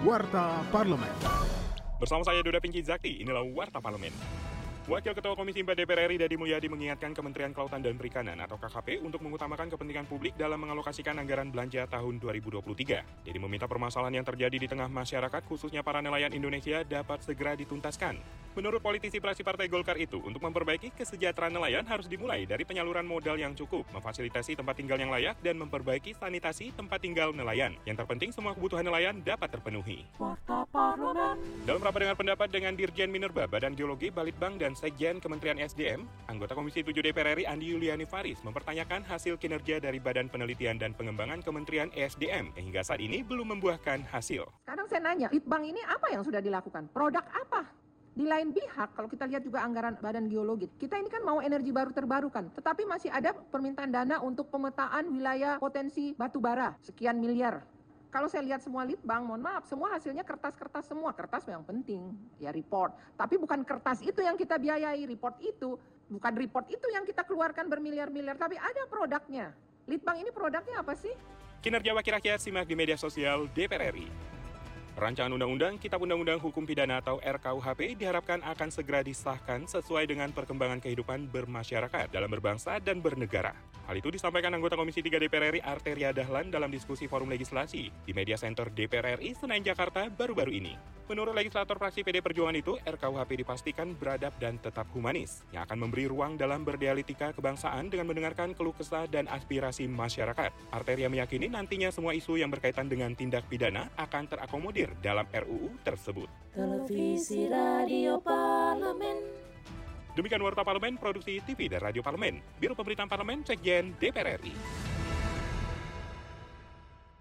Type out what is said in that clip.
Warta Parlemen. Bersama saya Duda Pinky Zakti, inilah Warta Parlemen. Wakil Ketua Komisi 4 DPR RI Dadi Mulyadi mengingatkan Kementerian Kelautan dan Perikanan atau KKP untuk mengutamakan kepentingan publik dalam mengalokasikan anggaran belanja tahun 2023. Jadi meminta permasalahan yang terjadi di tengah masyarakat khususnya para nelayan Indonesia dapat segera dituntaskan. Menurut politisi praksi Partai Golkar itu, untuk memperbaiki kesejahteraan nelayan harus dimulai dari penyaluran modal yang cukup, memfasilitasi tempat tinggal yang layak, dan memperbaiki sanitasi tempat tinggal nelayan. Yang terpenting semua kebutuhan nelayan dapat terpenuhi. Dalam rapat dengar pendapat dengan Dirjen Minerba, Badan Geologi, Balitbang, dan Sekjen Kementerian SDM, anggota Komisi 7 DPR RI Andi Yuliani Faris mempertanyakan hasil kinerja dari Badan Penelitian dan Pengembangan Kementerian SDM yang hingga saat ini belum membuahkan hasil. Sekarang saya nanya, Litbang ini apa yang sudah dilakukan? Produk apa? Di lain pihak, kalau kita lihat juga anggaran Badan Geologi, kita ini kan mau energi baru terbarukan, tetapi masih ada permintaan dana untuk pemetaan wilayah potensi batu bara, sekian miliar. Kalau saya lihat semua litbang, mohon maaf, semua hasilnya kertas-kertas semua. Kertas yang penting, ya report. Tapi bukan kertas itu yang kita biayai, report itu. Bukan report itu yang kita keluarkan bermiliar-miliar, tapi ada produknya. Litbang ini produknya apa sih? Kinerja Wakil Rakyat simak di media sosial DPR RI. Rancangan Undang-Undang Kitab Undang-Undang Hukum Pidana atau RKUHP diharapkan akan segera disahkan sesuai dengan perkembangan kehidupan bermasyarakat dalam berbangsa dan bernegara. Hal itu disampaikan anggota Komisi 3 DPR RI Arteria Dahlan dalam diskusi forum legislasi di Media Center DPR RI Senayan Jakarta baru-baru ini. Menurut legislator fraksi PD Perjuangan itu, RKUHP dipastikan beradab dan tetap humanis, yang akan memberi ruang dalam berdialektika kebangsaan dengan mendengarkan keluh kesah dan aspirasi masyarakat. Arteria meyakini nantinya semua isu yang berkaitan dengan tindak pidana akan terakomodir dalam RUU tersebut. Televisi Radio. Demikian Warta Parlemen, Produksi TV dan Radio Parlemen, Biro Pemberitaan Parlemen, Sekjen DPR RI.